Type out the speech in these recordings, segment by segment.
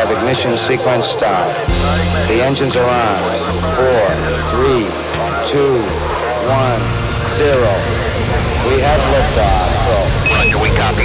have ignition sequence start. The engines are on. Four, three, two, one, zero. We have liftoff. Roger, we copy.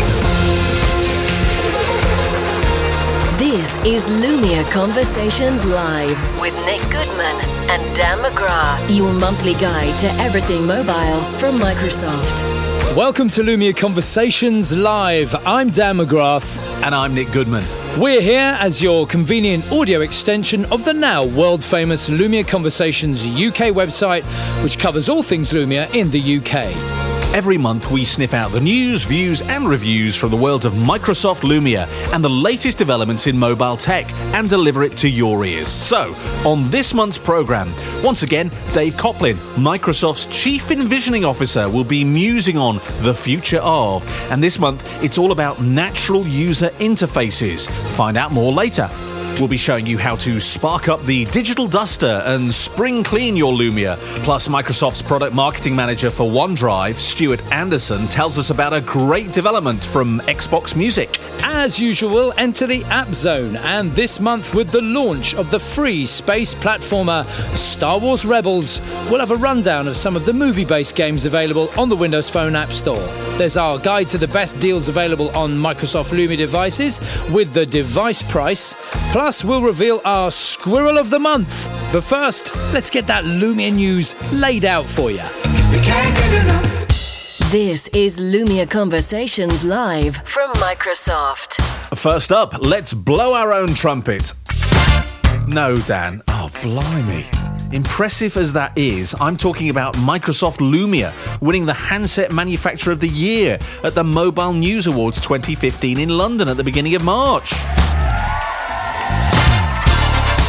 This is Lumia Conversations Live with Nick Goodman and Dan McGrath, your monthly guide to everything mobile from Microsoft. Welcome to Lumia Conversations Live. I'm Dan McGrath. And I'm Nick Goodman. We're here as your convenient audio extension of the now world famous Lumia Conversations UK website, which covers all things Lumia in the UK. Every month, we sniff out the news, views, and reviews from the world of Microsoft Lumia and the latest developments in mobile tech and deliver it to your ears. So, on this month's programme, once again, Dave Coplin, Microsoft's Chief Envisioning Officer, will be musing on the future of. And this month, it's all about natural user interfaces. Find out more later. We'll be showing you how to spark up the digital duster and spring clean your Lumia. Plus, Microsoft's product marketing manager for OneDrive, Stuart Anderson, tells us about a great development from Xbox Music. As usual, enter the App Zone, and this month, with the launch of the free space platformer Star Wars Rebels, we'll have a rundown of some of the movie based games available on the Windows Phone App Store. There's our guide to the best deals available on Microsoft Lumia devices with the device price. Plus, we'll reveal our Squirrel of the Month. But first, let's get that Lumia news laid out for you. This is Lumia Conversations Live from Microsoft. First up, let's blow our own trumpet. No, Dan. Oh, blimey. Impressive as that is, I'm talking about Microsoft Lumia winning the Handset Manufacturer of the Year at the Mobile News Awards 2015 in London at the beginning of March.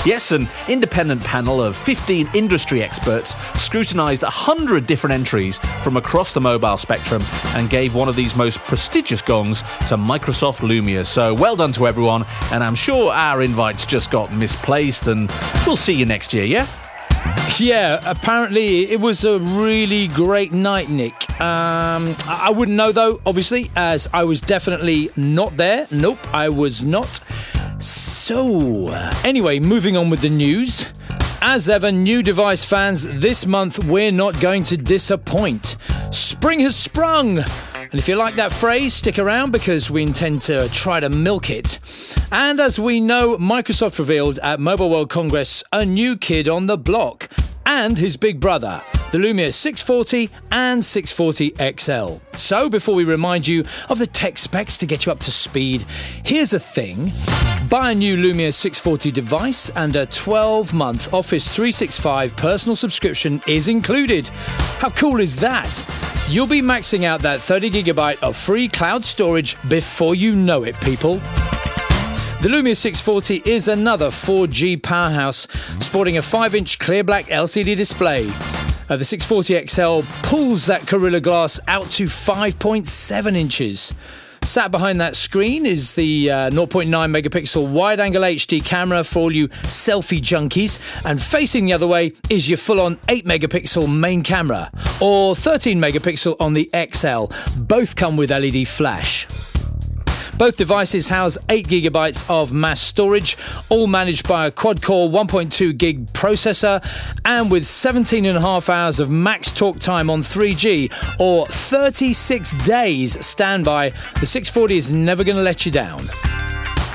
Yes, an independent panel of 15 industry experts scrutinised 100 different entries from across the mobile spectrum and gave one of these most prestigious gongs to Microsoft Lumia. So well done to everyone, and I'm sure our invites just got misplaced, and we'll see you next year, yeah? Yeah, apparently it was a really great night, Nick. Um, I wouldn't know though, obviously, as I was definitely not there. Nope, I was not. So, anyway, moving on with the news. As ever, new device fans, this month we're not going to disappoint. Spring has sprung! And if you like that phrase, stick around because we intend to try to milk it. And as we know, Microsoft revealed at Mobile World Congress a new kid on the block and his big brother, the Lumia 640 and 640 XL. So, before we remind you of the tech specs to get you up to speed, here's a thing buy a new Lumia 640 device, and a 12 month Office 365 personal subscription is included. How cool is that? You'll be maxing out that 30 gigabyte of free cloud storage before you know it, people. The Lumia 640 is another 4G powerhouse, sporting a 5 inch clear black LCD display. Uh, the 640 XL pulls that Gorilla Glass out to 5.7 inches. Sat behind that screen is the uh, 0.9 megapixel wide angle HD camera for all you selfie junkies, and facing the other way is your full on 8 megapixel main camera, or 13 megapixel on the XL. Both come with LED flash. Both devices house 8GB of mass storage, all managed by a quad core 1.2 gig processor, and with 17 and a half hours of max talk time on 3G or 36 days standby, the 640 is never going to let you down.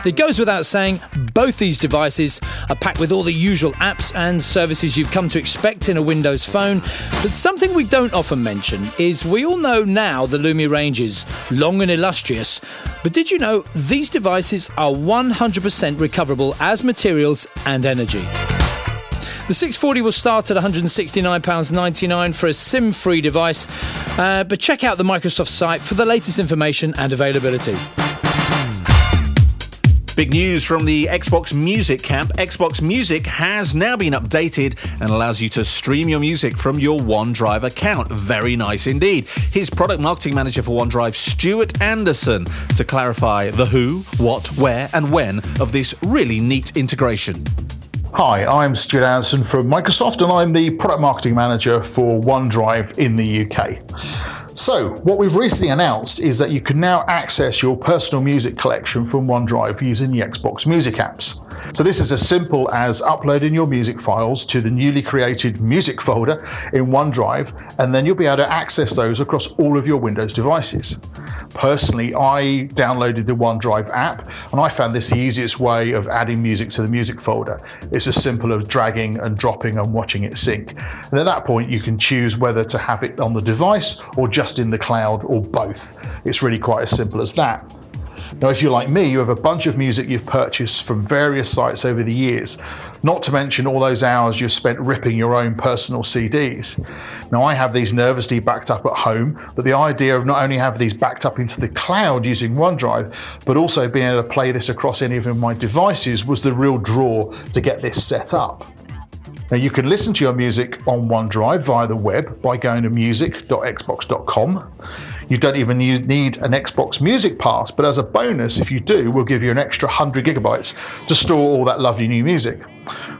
It goes without saying, both these devices are packed with all the usual apps and services you've come to expect in a Windows phone. But something we don't often mention is we all know now the Lumia range is long and illustrious. But did you know these devices are 100% recoverable as materials and energy? The 640 will start at £169.99 for a SIM free device, uh, but check out the Microsoft site for the latest information and availability. Big news from the Xbox Music camp. Xbox Music has now been updated and allows you to stream your music from your OneDrive account. Very nice indeed. His product marketing manager for OneDrive, Stuart Anderson, to clarify the who, what, where, and when of this really neat integration. Hi, I'm Stuart Anderson from Microsoft, and I'm the product marketing manager for OneDrive in the UK. So, what we've recently announced is that you can now access your personal music collection from OneDrive using the Xbox Music apps. So, this is as simple as uploading your music files to the newly created music folder in OneDrive, and then you'll be able to access those across all of your Windows devices. Personally, I downloaded the OneDrive app, and I found this the easiest way of adding music to the music folder. It's as simple as dragging and dropping and watching it sync. And at that point, you can choose whether to have it on the device or just just in the cloud or both. It's really quite as simple as that. Now, if you're like me, you have a bunch of music you've purchased from various sites over the years, not to mention all those hours you've spent ripping your own personal CDs. Now, I have these nervously backed up at home, but the idea of not only have these backed up into the cloud using OneDrive, but also being able to play this across any of my devices was the real draw to get this set up. Now, you can listen to your music on OneDrive via the web by going to music.xbox.com. You don't even need an Xbox Music Pass, but as a bonus, if you do, we'll give you an extra 100 gigabytes to store all that lovely new music.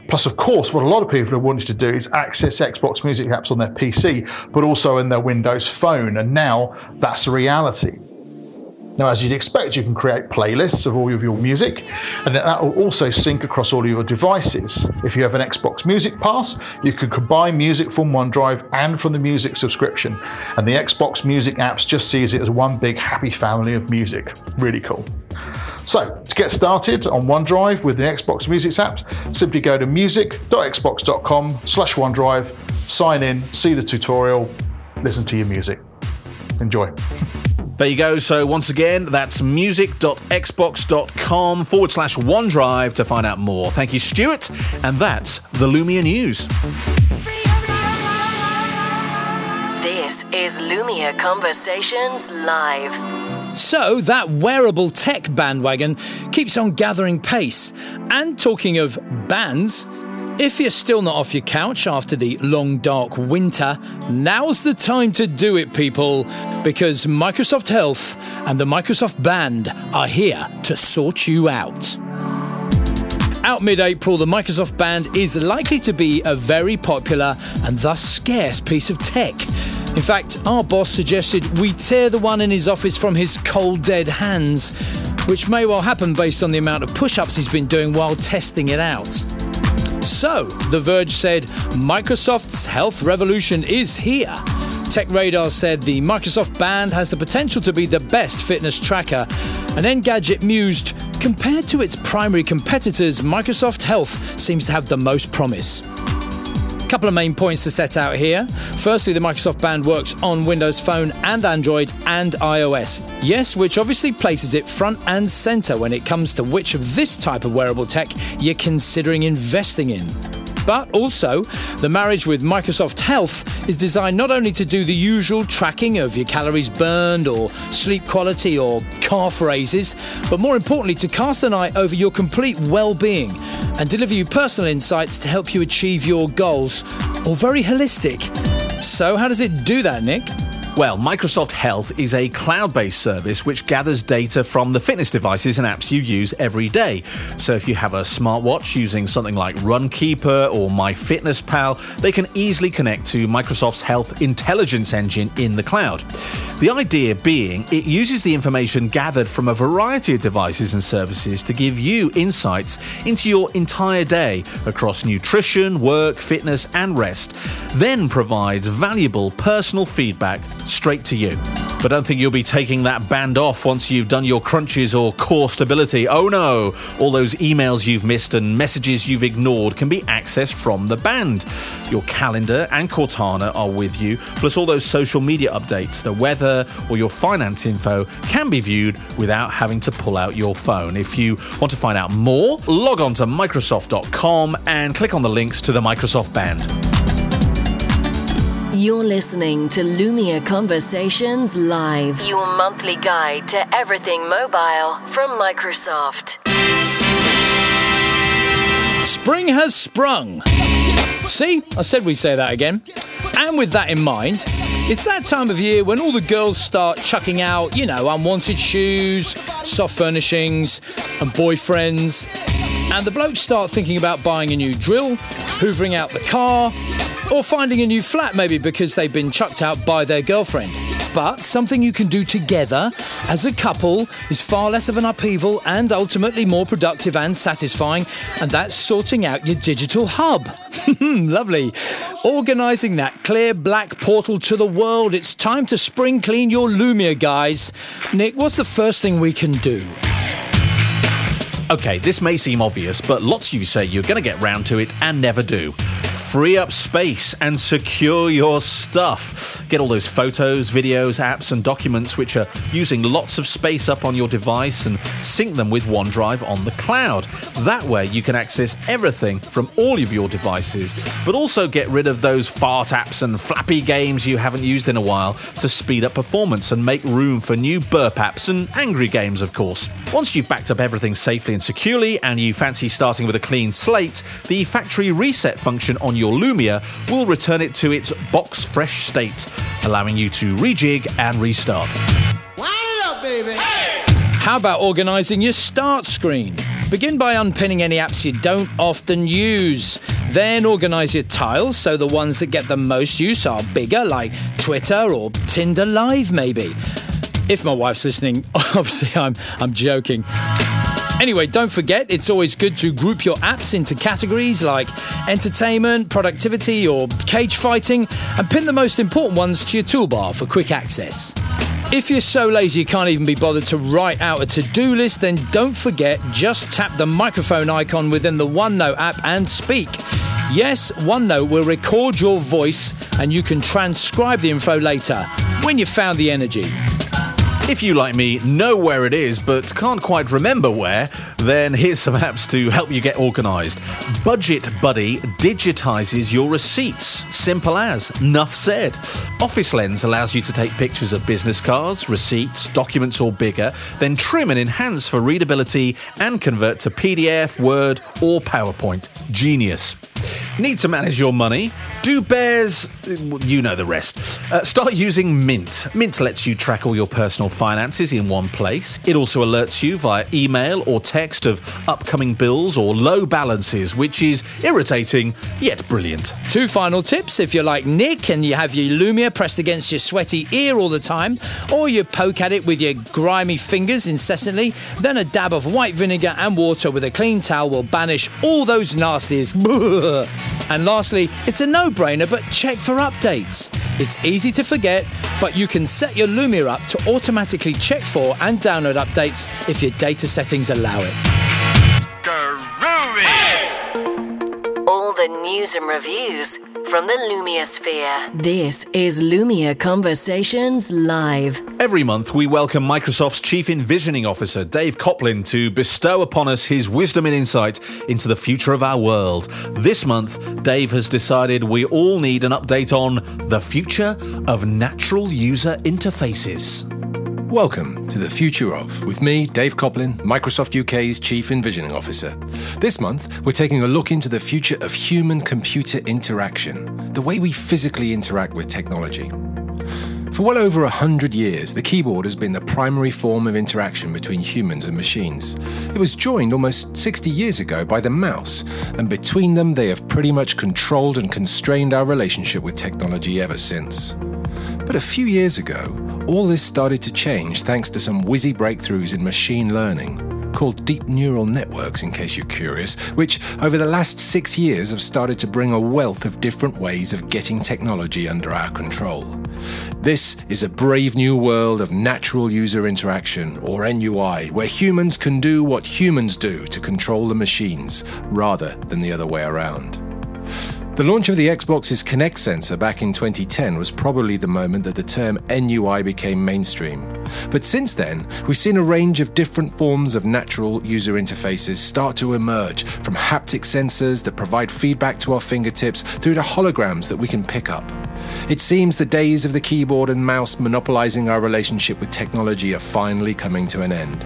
Plus, of course, what a lot of people are wanting to do is access Xbox Music apps on their PC, but also in their Windows phone, and now that's a reality. Now, as you'd expect, you can create playlists of all of your music, and that will also sync across all of your devices. If you have an Xbox Music Pass, you can combine music from OneDrive and from the music subscription, and the Xbox Music apps just sees it as one big happy family of music. Really cool. So, to get started on OneDrive with the Xbox Music apps, simply go to music.xbox.com slash OneDrive, sign in, see the tutorial, listen to your music. Enjoy. There you go. So, once again, that's music.xbox.com forward slash OneDrive to find out more. Thank you, Stuart. And that's the Lumia News. This is Lumia Conversations Live. So, that wearable tech bandwagon keeps on gathering pace. And talking of bands, if you're still not off your couch after the long dark winter, now's the time to do it, people, because Microsoft Health and the Microsoft Band are here to sort you out. Out mid April, the Microsoft Band is likely to be a very popular and thus scarce piece of tech. In fact, our boss suggested we tear the one in his office from his cold, dead hands, which may well happen based on the amount of push ups he's been doing while testing it out. So, The Verge said Microsoft's health revolution is here. Tech Radar said the Microsoft Band has the potential to be the best fitness tracker, and Engadget mused, compared to its primary competitors, Microsoft Health seems to have the most promise couple of main points to set out here. Firstly, the Microsoft Band works on Windows Phone and Android and iOS. Yes, which obviously places it front and center when it comes to which of this type of wearable tech you're considering investing in. But also, the marriage with Microsoft Health is designed not only to do the usual tracking of your calories burned or sleep quality or car phrases, but more importantly, to cast an eye over your complete well being and deliver you personal insights to help you achieve your goals, all very holistic. So, how does it do that, Nick? Well, Microsoft Health is a cloud based service which gathers data from the fitness devices and apps you use every day. So if you have a smartwatch using something like Runkeeper or MyFitnessPal, they can easily connect to Microsoft's Health Intelligence Engine in the cloud. The idea being it uses the information gathered from a variety of devices and services to give you insights into your entire day across nutrition, work, fitness, and rest, then provides valuable personal feedback straight to you. But don't think you'll be taking that band off once you've done your crunches or core stability. Oh no! All those emails you've missed and messages you've ignored can be accessed from the band. Your calendar and Cortana are with you, plus all those social media updates, the weather, or your finance info can be viewed without having to pull out your phone. If you want to find out more, log on to Microsoft.com and click on the links to the Microsoft Band. You're listening to Lumia Conversations Live, your monthly guide to everything mobile from Microsoft. Spring has sprung. See, I said we'd say that again. And with that in mind, it's that time of year when all the girls start chucking out, you know, unwanted shoes, soft furnishings, and boyfriends. And the blokes start thinking about buying a new drill, hoovering out the car, or finding a new flat maybe because they've been chucked out by their girlfriend. but something you can do together as a couple is far less of an upheaval and ultimately more productive and satisfying, and that's sorting out your digital hub. Lovely. Organising that clear black portal to the world. It's time to spring clean your Lumia, guys. Nick, what's the first thing we can do? Okay, this may seem obvious, but lots of you say you're going to get round to it and never do. Free up space and secure your stuff. Get all those photos, videos, apps, and documents which are using lots of space up on your device and sync them with OneDrive on the cloud. That way, you can access everything from all of your devices, but also get rid of those fart apps and flappy games you haven't used in a while to speed up performance and make room for new burp apps and angry games, of course. Once you've backed up everything safely and securely, and you fancy starting with a clean slate, the factory reset function on your Lumia will return it to its box fresh state, allowing you to rejig and restart. Wind it up, baby. Hey! How about organising your start screen? Begin by unpinning any apps you don't often use. Then organise your tiles so the ones that get the most use are bigger, like Twitter or Tinder Live, maybe. If my wife's listening, obviously I'm, I'm joking. Anyway, don't forget, it's always good to group your apps into categories like entertainment, productivity, or cage fighting, and pin the most important ones to your toolbar for quick access. If you're so lazy you can't even be bothered to write out a to do list, then don't forget just tap the microphone icon within the OneNote app and speak. Yes, OneNote will record your voice and you can transcribe the info later when you've found the energy. If you, like me, know where it is but can't quite remember where, then here's some apps to help you get organised. Budget Buddy digitises your receipts. Simple as. Nuff said. Office Lens allows you to take pictures of business cards, receipts, documents or bigger, then trim and enhance for readability and convert to PDF, Word, or PowerPoint. Genius. Need to manage your money? Do bears. You know the rest. Uh, start using Mint. Mint lets you track all your personal finances in one place. It also alerts you via email or text of upcoming bills or low balances, which is irritating yet brilliant. Two final tips if you're like Nick and you have your Lumia pressed against your sweaty ear all the time, or you poke at it with your grimy fingers incessantly, then a dab of white vinegar and water with a clean towel will banish all those nasties. And lastly, it's a no brainer, but check for updates. It's easy to forget, but you can set your Lumia up to automatically check for and download updates if your data settings allow it. The news and reviews from the Lumia sphere. This is Lumia Conversations Live. Every month, we welcome Microsoft's Chief Envisioning Officer, Dave Coplin, to bestow upon us his wisdom and insight into the future of our world. This month, Dave has decided we all need an update on the future of natural user interfaces. Welcome to the Future of, with me, Dave Coplin, Microsoft UK's Chief Envisioning Officer. This month, we're taking a look into the future of human computer interaction, the way we physically interact with technology. For well over a hundred years, the keyboard has been the primary form of interaction between humans and machines. It was joined almost 60 years ago by the mouse, and between them, they have pretty much controlled and constrained our relationship with technology ever since. But a few years ago, all this started to change thanks to some whizzy breakthroughs in machine learning, called deep neural networks, in case you're curious, which over the last six years have started to bring a wealth of different ways of getting technology under our control. This is a brave new world of natural user interaction, or NUI, where humans can do what humans do to control the machines, rather than the other way around. The launch of the Xbox's Kinect sensor back in 2010 was probably the moment that the term NUI became mainstream. But since then, we've seen a range of different forms of natural user interfaces start to emerge, from haptic sensors that provide feedback to our fingertips through to holograms that we can pick up. It seems the days of the keyboard and mouse monopolizing our relationship with technology are finally coming to an end.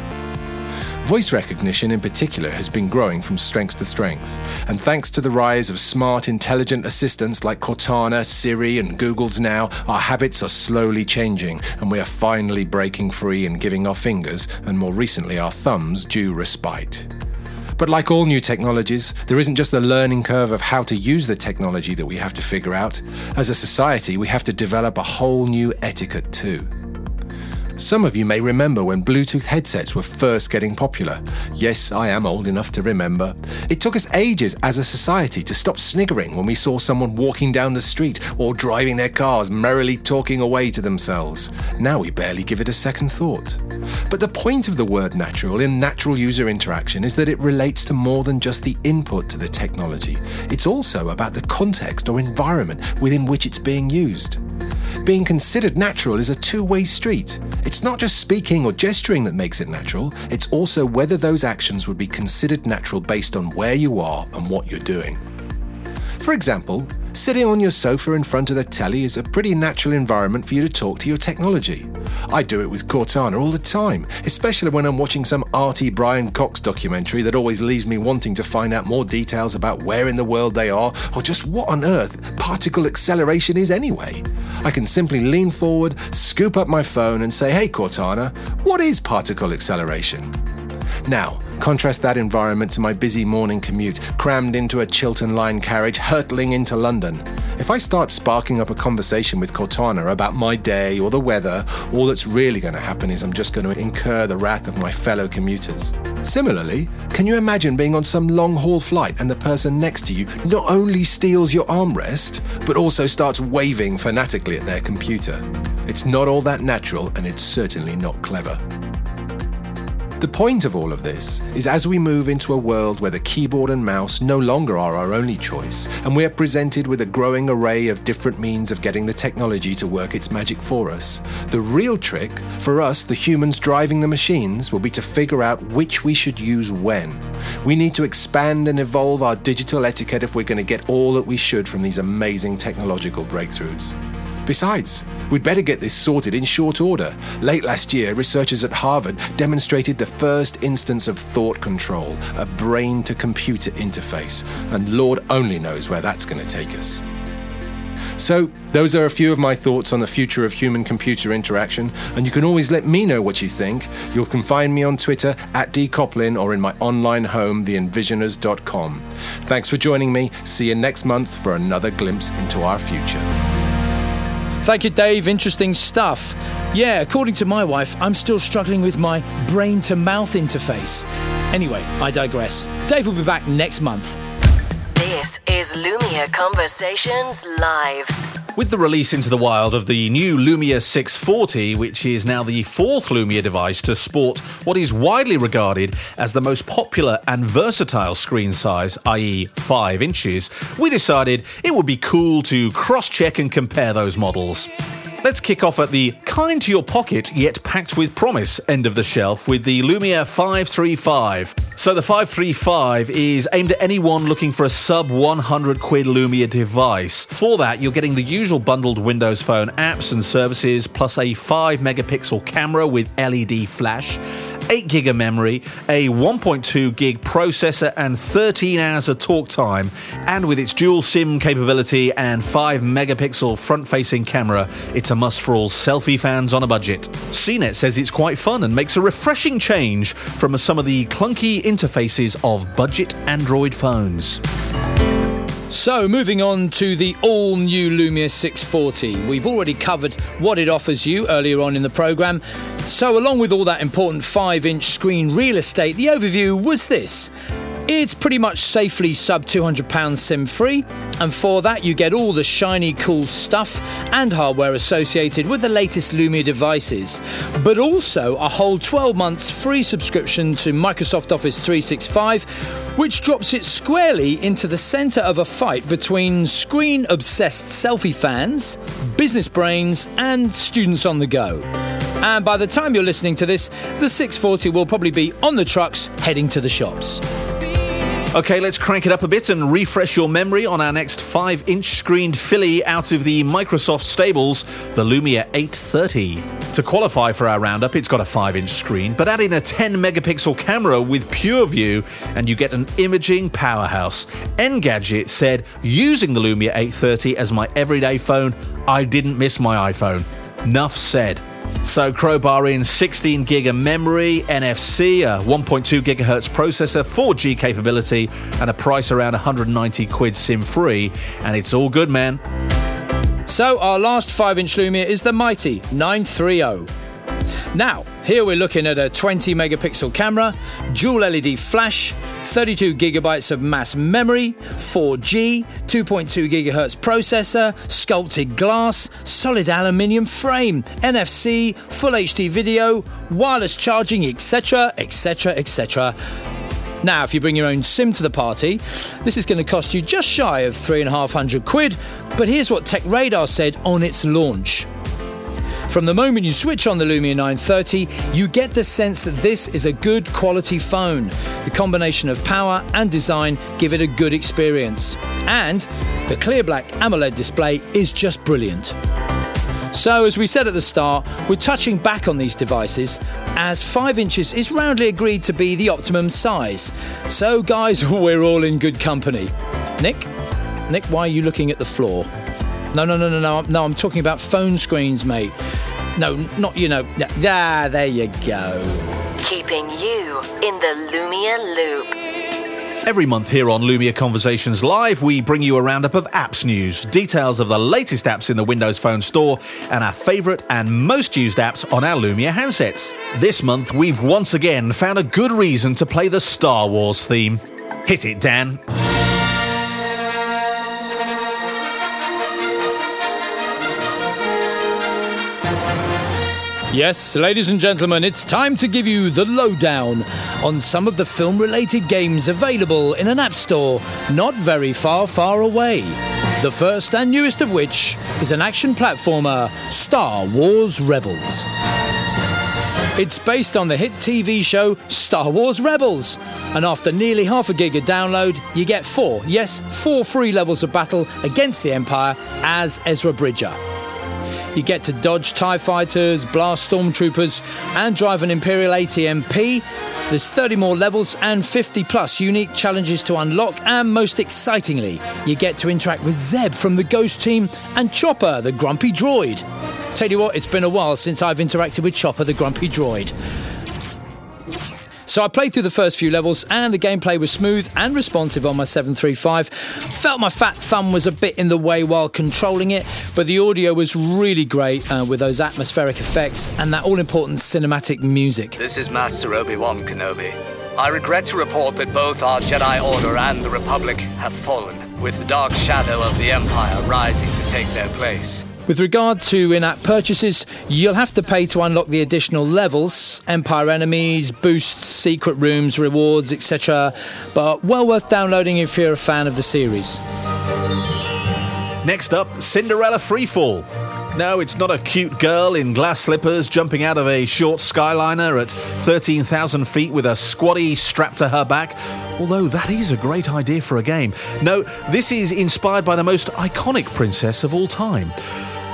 Voice recognition, in particular, has been growing from strength to strength. And thanks to the rise of smart, intelligent assistants like Cortana, Siri, and Google's Now, our habits are slowly changing, and we are finally breaking free and giving our fingers, and more recently our thumbs, due respite. But like all new technologies, there isn't just the learning curve of how to use the technology that we have to figure out. As a society, we have to develop a whole new etiquette too. Some of you may remember when Bluetooth headsets were first getting popular. Yes, I am old enough to remember. It took us ages as a society to stop sniggering when we saw someone walking down the street or driving their cars merrily talking away to themselves. Now we barely give it a second thought. But the point of the word natural in natural user interaction is that it relates to more than just the input to the technology. It's also about the context or environment within which it's being used. Being considered natural is a two way street. It's not just speaking or gesturing that makes it natural, it's also whether those actions would be considered natural based on where you are and what you're doing. For example, Sitting on your sofa in front of the telly is a pretty natural environment for you to talk to your technology. I do it with Cortana all the time, especially when I'm watching some arty Brian Cox documentary that always leaves me wanting to find out more details about where in the world they are or just what on earth particle acceleration is anyway. I can simply lean forward, scoop up my phone, and say, Hey Cortana, what is particle acceleration? Now, Contrast that environment to my busy morning commute, crammed into a Chiltern line carriage, hurtling into London. If I start sparking up a conversation with Cortana about my day or the weather, all that's really going to happen is I'm just going to incur the wrath of my fellow commuters. Similarly, can you imagine being on some long haul flight and the person next to you not only steals your armrest, but also starts waving fanatically at their computer? It's not all that natural and it's certainly not clever. The point of all of this is as we move into a world where the keyboard and mouse no longer are our only choice, and we are presented with a growing array of different means of getting the technology to work its magic for us, the real trick for us, the humans driving the machines, will be to figure out which we should use when. We need to expand and evolve our digital etiquette if we're going to get all that we should from these amazing technological breakthroughs. Besides, we'd better get this sorted in short order. Late last year, researchers at Harvard demonstrated the first instance of thought control, a brain to computer interface, and Lord only knows where that's going to take us. So, those are a few of my thoughts on the future of human computer interaction, and you can always let me know what you think. You can find me on Twitter at dcoplin or in my online home, theenvisioners.com. Thanks for joining me. See you next month for another glimpse into our future. Thank you, Dave. Interesting stuff. Yeah, according to my wife, I'm still struggling with my brain to mouth interface. Anyway, I digress. Dave will be back next month. This is Lumia Conversations Live. With the release into the wild of the new Lumia 640, which is now the fourth Lumia device to sport what is widely regarded as the most popular and versatile screen size, i.e., 5 inches, we decided it would be cool to cross check and compare those models. Let's kick off at the kind to your pocket yet packed with promise end of the shelf with the Lumia 535. So the 535 is aimed at anyone looking for a sub 100 quid Lumia device. For that, you're getting the usual bundled Windows Phone apps and services plus a 5 megapixel camera with LED flash 8 gig of memory, a 1.2 gig processor, and 13 hours of talk time. And with its dual SIM capability and 5 megapixel front facing camera, it's a must for all selfie fans on a budget. CNET says it's quite fun and makes a refreshing change from some of the clunky interfaces of budget Android phones. So, moving on to the all new Lumia 640. We've already covered what it offers you earlier on in the programme. So, along with all that important 5 inch screen real estate, the overview was this it's pretty much safely sub £200 SIM free, and for that, you get all the shiny, cool stuff and hardware associated with the latest Lumia devices, but also a whole 12 months free subscription to Microsoft Office 365, which drops it squarely into the centre of a fight between screen obsessed selfie fans, business brains, and students on the go. And by the time you're listening to this, the 640 will probably be on the trucks heading to the shops. Okay, let's crank it up a bit and refresh your memory on our next 5 inch screened filly out of the Microsoft stables, the Lumia 830. To qualify for our roundup, it's got a 5 inch screen, but add in a 10 megapixel camera with PureView, and you get an imaging powerhouse. Engadget said, using the Lumia 830 as my everyday phone, I didn't miss my iPhone. Nuff said. So crowbar in 16 gig of memory, NFC, a 1.2 gigahertz processor, 4G capability, and a price around 190 quid SIM free, and it's all good, man. So our last 5-inch Lumia is the mighty 930. Now, here we're looking at a 20 megapixel camera, dual LED flash, 32 gigabytes of mass memory, 4G, 2.2 gigahertz processor, sculpted glass, solid aluminium frame, NFC, full HD video, wireless charging, etc., etc., etc. Now, if you bring your own SIM to the party, this is going to cost you just shy of three and a half hundred quid. But here's what Tech Radar said on its launch. From the moment you switch on the Lumia 930, you get the sense that this is a good quality phone. The combination of power and design give it a good experience. And the clear black AMOLED display is just brilliant. So, as we said at the start, we're touching back on these devices as 5 inches is roundly agreed to be the optimum size. So, guys, we're all in good company. Nick? Nick, why are you looking at the floor? No, no, no, no, no, no, I'm talking about phone screens, mate. No, not, you know. Ah, there you go. Keeping you in the Lumia loop. Every month here on Lumia Conversations Live, we bring you a roundup of apps news, details of the latest apps in the Windows Phone store, and our favourite and most used apps on our Lumia handsets. This month, we've once again found a good reason to play the Star Wars theme. Hit it, Dan. Yes, ladies and gentlemen, it's time to give you the lowdown on some of the film related games available in an app store not very far, far away. The first and newest of which is an action platformer, Star Wars Rebels. It's based on the hit TV show Star Wars Rebels. And after nearly half a gig of download, you get four, yes, four free levels of battle against the Empire as Ezra Bridger. You get to dodge TIE fighters, blast stormtroopers, and drive an Imperial AT-DP. There's 30 more levels and 50 plus unique challenges to unlock, and most excitingly, you get to interact with Zeb from the Ghost Team and Chopper, the Grumpy Droid. Tell you what, it's been a while since I've interacted with Chopper, the Grumpy Droid. So I played through the first few levels and the gameplay was smooth and responsive on my 735. Felt my fat thumb was a bit in the way while controlling it, but the audio was really great uh, with those atmospheric effects and that all important cinematic music. This is Master Obi Wan Kenobi. I regret to report that both our Jedi Order and the Republic have fallen, with the dark shadow of the Empire rising to take their place. With regard to in app purchases, you'll have to pay to unlock the additional levels, Empire enemies, boosts, secret rooms, rewards, etc. But well worth downloading if you're a fan of the series. Next up, Cinderella Freefall. No, it's not a cute girl in glass slippers jumping out of a short skyliner at 13,000 feet with a squatty strapped to her back, although that is a great idea for a game. No, this is inspired by the most iconic princess of all time.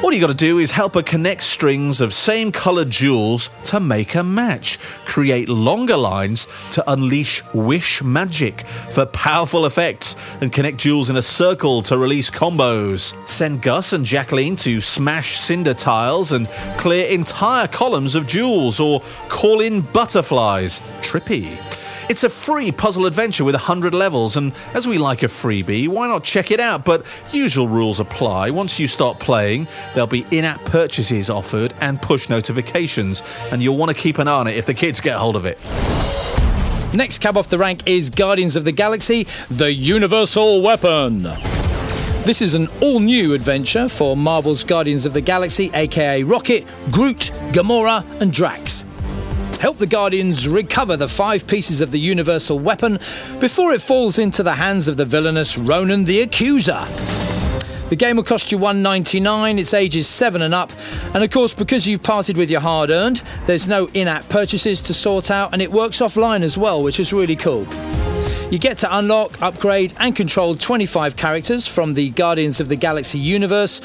All you got to do is help her connect strings of same coloured jewels to make a match. Create longer lines to unleash wish magic for powerful effects and connect jewels in a circle to release combos. Send Gus and Jacqueline to smash cinder tiles and clear entire columns of jewels or call in butterflies. Trippy. It's a free puzzle adventure with 100 levels, and as we like a freebie, why not check it out? But usual rules apply. Once you start playing, there'll be in app purchases offered and push notifications, and you'll want to keep an eye on it if the kids get hold of it. Next cab off the rank is Guardians of the Galaxy The Universal Weapon. This is an all new adventure for Marvel's Guardians of the Galaxy, aka Rocket, Groot, Gamora, and Drax help the Guardians recover the five pieces of the universal weapon before it falls into the hands of the villainous Ronan the Accuser. The game will cost you $1.99, it's ages 7 and up, and of course, because you've parted with your hard earned, there's no in app purchases to sort out, and it works offline as well, which is really cool. You get to unlock, upgrade, and control 25 characters from the Guardians of the Galaxy universe,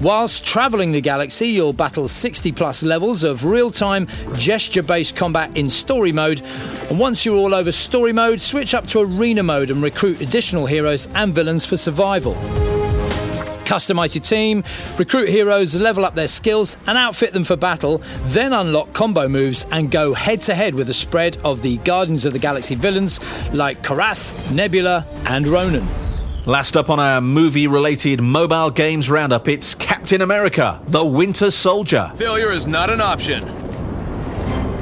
Whilst travelling the galaxy, you'll battle 60 plus levels of real time, gesture based combat in story mode. And once you're all over story mode, switch up to arena mode and recruit additional heroes and villains for survival. Customize your team, recruit heroes, level up their skills, and outfit them for battle, then unlock combo moves and go head to head with a spread of the Guardians of the Galaxy villains like Korath, Nebula, and Ronan. Last up on our movie related mobile games roundup, it's Captain America, the Winter Soldier. Failure is not an option.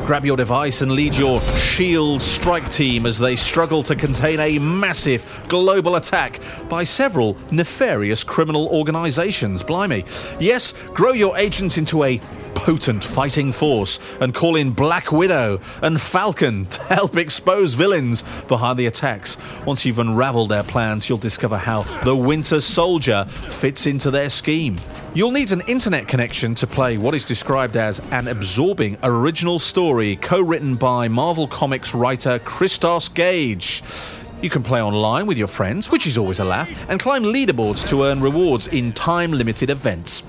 Grab your device and lead your SHIELD strike team as they struggle to contain a massive global attack by several nefarious criminal organizations. Blimey. Yes, grow your agents into a potent fighting force and call in Black Widow and Falcon to help expose villains behind the attacks. Once you've unraveled their plans, you'll discover how the Winter Soldier fits into their scheme. You'll need an internet connection to play what is described as an absorbing original story co written by Marvel Comics writer Christos Gage. You can play online with your friends, which is always a laugh, and climb leaderboards to earn rewards in time limited events.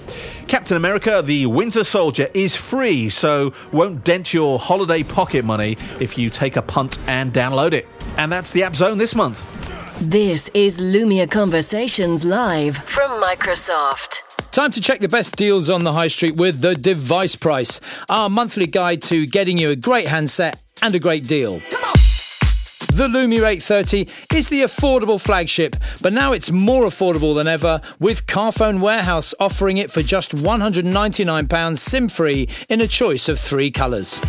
Captain America the Winter Soldier is free, so won't dent your holiday pocket money if you take a punt and download it. And that's the App Zone this month. This is Lumia Conversations Live from Microsoft. Time to check the best deals on the high street with the device price, our monthly guide to getting you a great handset and a great deal. The Lumia 830 is the affordable flagship, but now it's more affordable than ever with Carphone Warehouse offering it for just £199 SIM free in a choice of three colours.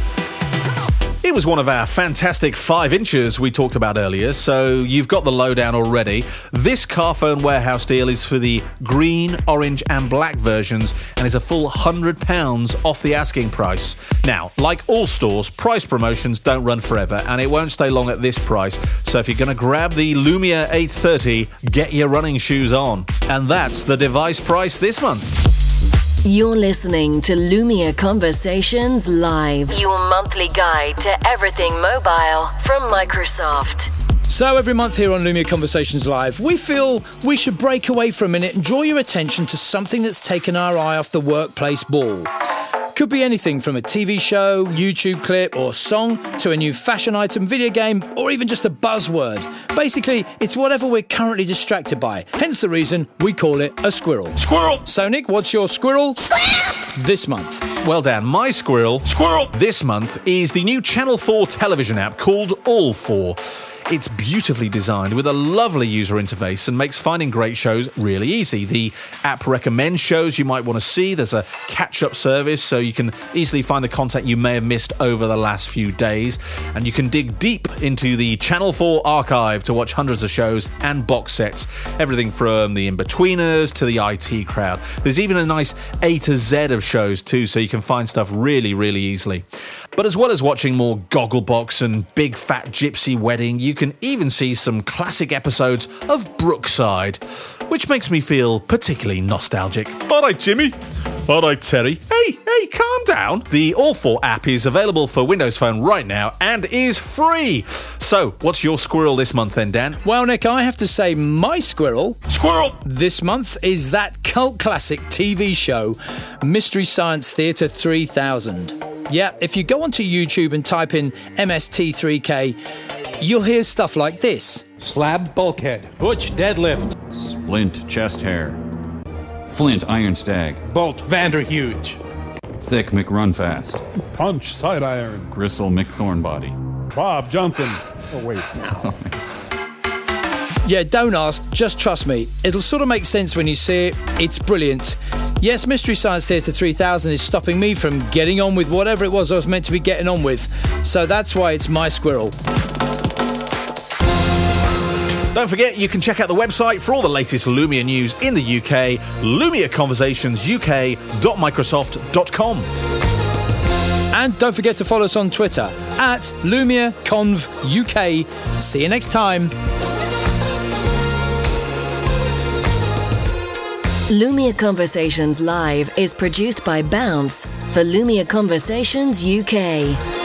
It was one of our fantastic 5 inches we talked about earlier, so you've got the lowdown already. This Carphone Warehouse deal is for the green, orange, and black versions and is a full £100 off the asking price. Now, like all stores, price promotions don't run forever and it won't stay long at this price, so if you're going to grab the Lumia 830, get your running shoes on. And that's the device price this month. You're listening to Lumia Conversations Live, your monthly guide to everything mobile from Microsoft. So, every month here on Lumia Conversations Live, we feel we should break away for a minute and draw your attention to something that's taken our eye off the workplace ball. Could be anything from a TV show, YouTube clip, or song to a new fashion item, video game, or even just a buzzword. Basically, it's whatever we're currently distracted by. Hence the reason we call it a squirrel. Squirrel! So, Nick, what's your squirrel? Squirrel! This month. Well, Dan, my squirrel Squirrel! this month is the new Channel 4 television app called All 4. It's beautifully designed with a lovely user interface and makes finding great shows really easy. The app recommends shows you might want to see. There's a catch up service so you can easily find the content you may have missed over the last few days. And you can dig deep into the Channel 4 archive to watch hundreds of shows and box sets. Everything from the in-betweeners to the IT crowd. There's even a nice A to Z of shows too, so you can find stuff really, really easily. But as well as watching more Gogglebox and Big Fat Gypsy Wedding, you can even see some classic episodes of Brookside, which makes me feel particularly nostalgic. All right, Jimmy. All right, Terry. Hey, hey, calm down. The All 4 app is available for Windows Phone right now and is free. So, what's your squirrel this month then, Dan? Well, Nick, I have to say my squirrel Squirrel! this month is that cult classic TV show, Mystery Science Theater 3000. Yeah, if you go onto YouTube and type in MST3K, you'll hear stuff like this. Slab bulkhead. Butch deadlift. Splint chest hair. Flint iron stag. Bolt Vanderhuge. Thick McRunfast. Punch, side iron. Gristle McThornbody. Bob Johnson. Oh, wait. Yeah, don't ask, just trust me. It'll sort of make sense when you see it. It's brilliant. Yes, Mystery Science Theatre 3000 is stopping me from getting on with whatever it was I was meant to be getting on with. So that's why it's my squirrel. Don't forget, you can check out the website for all the latest Lumia news in the UK, lumiaconversationsuk.microsoft.com. And don't forget to follow us on Twitter at LumiaConv UK. See you next time. Lumia Conversations Live is produced by Bounce for Lumia Conversations UK.